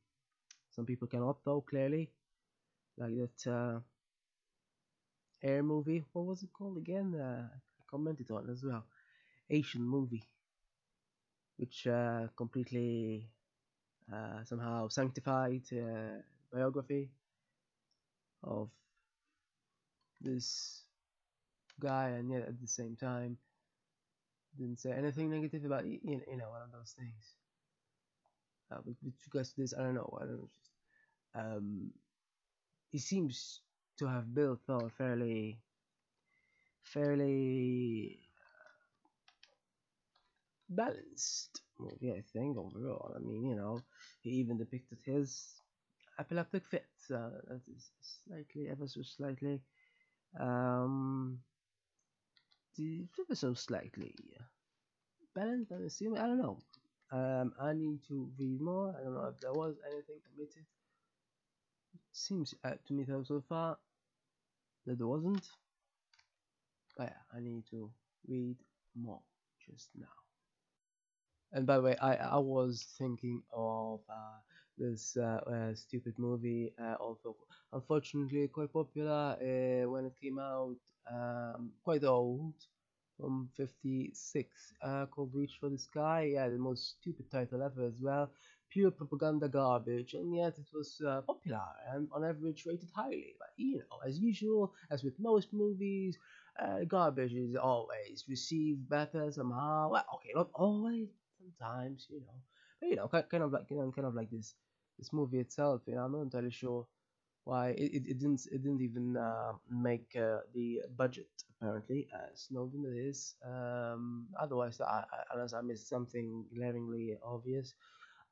some people cannot, though. Clearly, like that uh, Air movie. What was it called again? Uh, I commented on as well. Asian movie, which uh, completely uh, somehow sanctified uh, biography of this guy, and yet at the same time didn't say anything negative about you know, you know one of those things. Uh, with, with regards to this, I don't know. I don't know. Just, um, he seems to have built though fairly, fairly balanced movie. I think overall. I mean, you know, he even depicted his epileptic is slightly, ever so slightly, um, the- ever so slightly balanced. I assume. I don't know. Um, I need to read more. I don't know if there was anything omitted. Seems uh, to me though so far that there wasn't. But yeah, I need to read more just now. And by the way, I I was thinking of uh, this uh, uh, stupid movie, uh, also unfortunately quite popular when it came out, um, quite old, from '56, uh, called Reach for the Sky. Yeah, the most stupid title ever as well. Pure propaganda garbage, and yet it was popular and on average rated highly. But you know, as usual, as with most movies, uh, garbage is always received better somehow. Well, okay, not always, sometimes, you know. You know, ki- kind of like you know, kind of like this this movie itself. You know, I'm not entirely sure why it, it, it didn't it didn't even uh, make uh, the budget apparently. Uh, Snowden it is. Um, otherwise, I, I, unless I missed something glaringly obvious.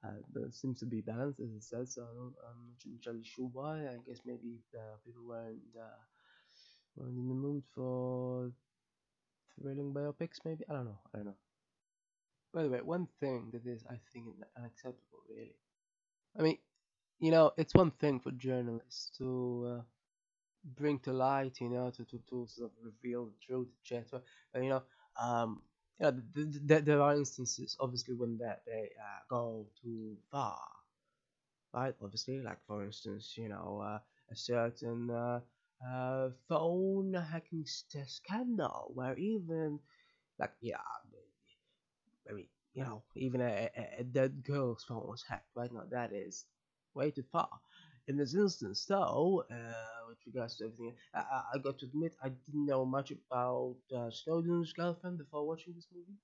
Uh, but it seems to be balanced as it says, so I'm not entirely sure why. I guess maybe uh, people weren't uh, weren't in the mood for thrilling biopics. Maybe I don't know. I don't know. By the way, one thing that is I think unacceptable, really. I mean, you know, it's one thing for journalists to uh, bring to light, you know, to, to, to sort of reveal the truth, etc. And, you know, um, you know, th- th- th- there are instances, obviously, when that they uh, go too far, right? Obviously, like for instance, you know, uh, a certain uh, uh, phone hacking scandal where even like yeah, I mean, you know, even a, a, a dead girl's phone was hacked. Right now, that is way too far. In this instance, though, uh, with regards to everything, I, I, I got to admit I didn't know much about uh, Snowden's girlfriend before watching this movie.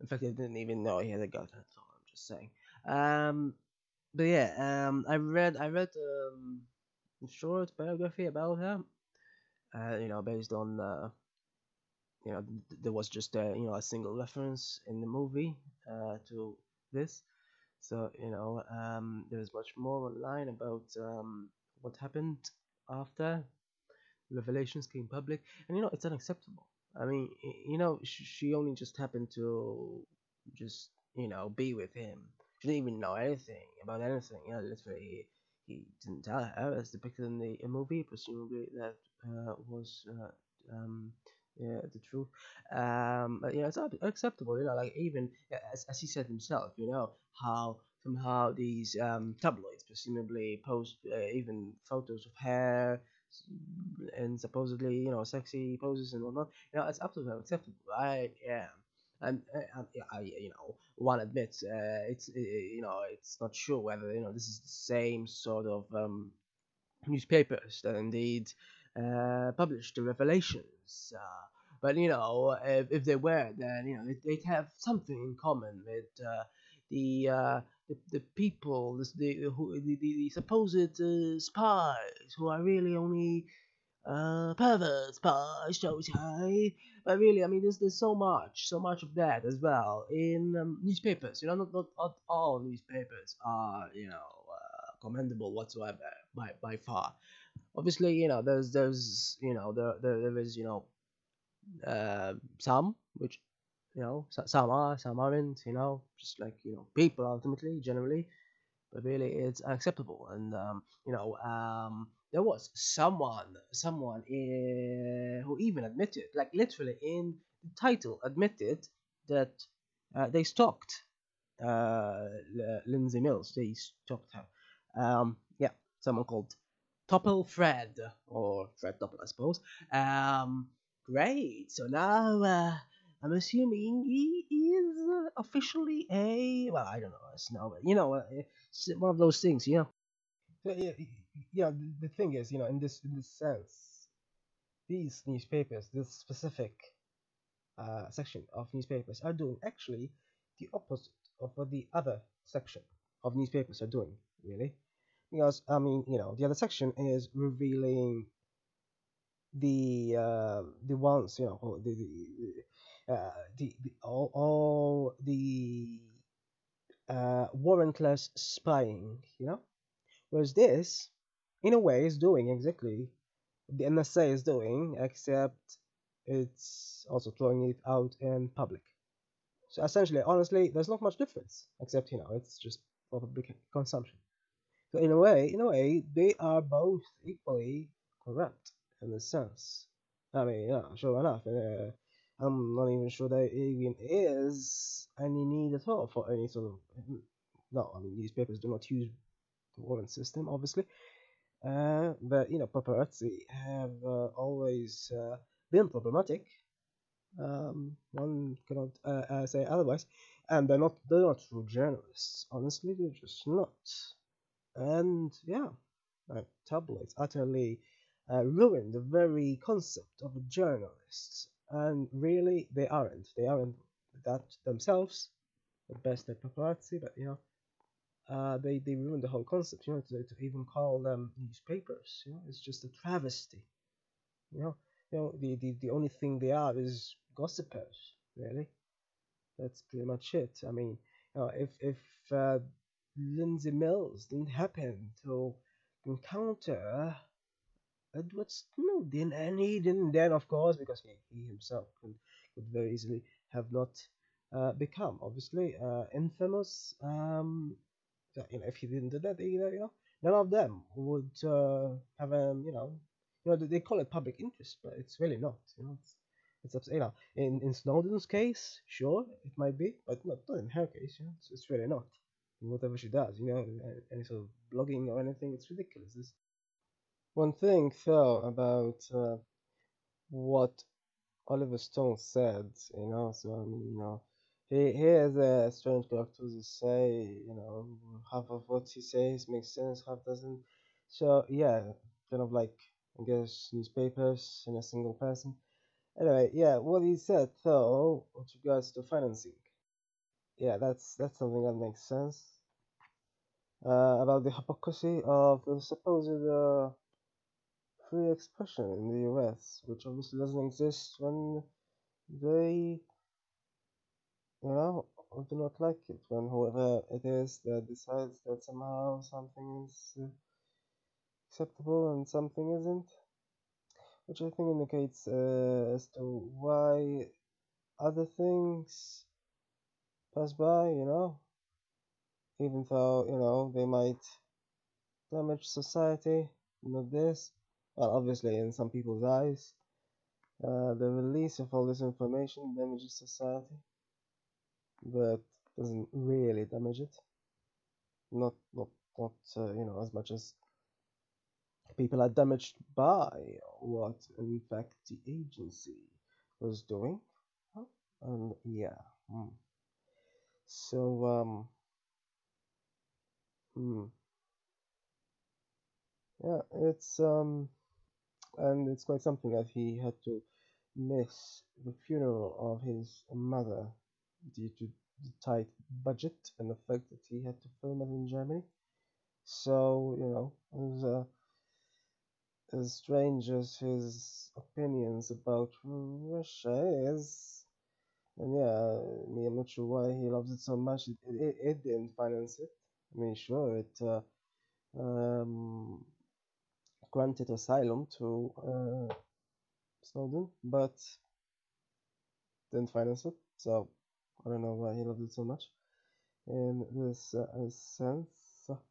In fact, I didn't even know he had a girlfriend. at all. I'm just saying. Um, but yeah, um, I read I read um, a short biography about her. Uh, you know, based on uh, you know there was just a you know a single reference in the movie uh, to this. So you know, um, there's much more online about um, what happened after revelations came public, and you know it's unacceptable. I mean, you know, she only just happened to just you know be with him. She didn't even know anything about anything. You know, literally, he, he didn't tell her as depicted in the movie. Presumably, that uh, was uh, um, yeah, the truth. Um, you know, it's acceptable. You know, like even as, as he said himself, you know how somehow these um, tabloids presumably post uh, even photos of hair and supposedly you know sexy poses and whatnot. You know, it's absolutely unacceptable. I yeah. And uh, yeah, I, you know, one admits uh, it's uh, you know it's not sure whether you know this is the same sort of um, newspapers that indeed uh, published the revelations. Uh, but you know, if, if they were, then you know they, they'd have something in common with uh, the, uh, the the people, the the, who, the, the, supposed uh, spies who are really only uh, spies, shall we say? But really, I mean, there's there's so much, so much of that as well in um, newspapers. You know, not, not not all newspapers are you know uh, commendable whatsoever by by far. Obviously, you know, there's there's you know there there, there is you know uh, some which you know some are, some aren't. You know, just like you know people ultimately, generally but really it's unacceptable. And um, you know, um, there was someone, someone uh, who even admitted, like literally in the title, admitted that uh, they stalked uh, Lindsay Mills. They stalked her. Um, yeah, someone called Topple Fred or Fred Topple, I suppose. Um, great. So now. Uh, I'm assuming he is officially a well, I don't know, a snow, you know, uh, it's one of those things, you know. Yeah, yeah. The, the thing is, you know, in this in this sense, these newspapers, this specific uh, section of newspapers, are doing actually the opposite of what the other section of newspapers are doing. Really, because I mean, you know, the other section is revealing the uh, the ones, you know, the the, uh, the, the all, all the uh, warrantless spying, you know Whereas this, in a way, is doing exactly the NSA is doing, except it's also throwing it out in public. So essentially, honestly, there's not much difference, except you know, it's just for public consumption. So in a way, in a way, they are both equally corrupt in a sense. I mean, yeah, sure enough. Uh, I'm not even sure there even is any need at all for any sort of. No, I mean, newspapers do not use the warrant system, obviously. Uh, but you know, paparazzi have uh, always uh, been problematic. Um, one cannot uh, uh, say otherwise, and they're not they're not true journalists. Honestly, they're just not. And yeah, like tabloids utterly uh, ruined the very concept of a journalist. And really, they aren't. They aren't that themselves. At best, they're paparazzi, but you know, uh, they they ruined the whole concept. You know, to, to even call them newspapers, you know, it's just a travesty. You know, you know, the, the the only thing they are is gossipers. Really, that's pretty much it. I mean, you know, if if uh, Lindsay Mills didn't happen to encounter Edward Snowden, and he didn't then, of course, because he, he himself could, could very easily have not uh, become, obviously, uh, infamous. Um, you know, if he didn't do that either, you know, none of them would uh, have a you know you know they call it public interest, but it's really not. You know, it's it's you know in in Snowden's case, sure it might be, but not not in her case. You know, it's, it's really not. Whatever she does, you know, any sort of blogging or anything, it's ridiculous. One thing though about uh, what Oliver Stone said, you know, so I mean, you know, he he has a strange character to say, you know, half of what he says makes sense, half doesn't. So yeah, kind of like I guess newspapers in a single person. Anyway, yeah, what he said though, with regards to financing, yeah, that's that's something that makes sense. Uh, about the hypocrisy of the supposed uh, free expression in the US, which obviously doesn't exist when they you know, do not like it when whoever it is that decides that somehow something is uh, acceptable and something isn't, which I think indicates uh, as to why other things pass by, you know, even though, you know, they might damage society, not this. Well, obviously, in some people's eyes, uh, the release of all this information damages society, but doesn't really damage it. Not, not, not, uh, you know, as much as people are damaged by what in fact the agency was doing and yeah mm. So um mm, yeah it's um and it's quite something that he had to miss the funeral of his mother due to the tight budget and the fact that he had to film it in Germany. So you know was uh, as strange as his opinions about Russia is, and yeah, I mean, I'm not sure why he loves it so much. It, it, it didn't finance it. I mean, sure, it uh, um, granted asylum to uh, Snowden, but didn't finance it. So I don't know why he loves it so much in this uh, sense.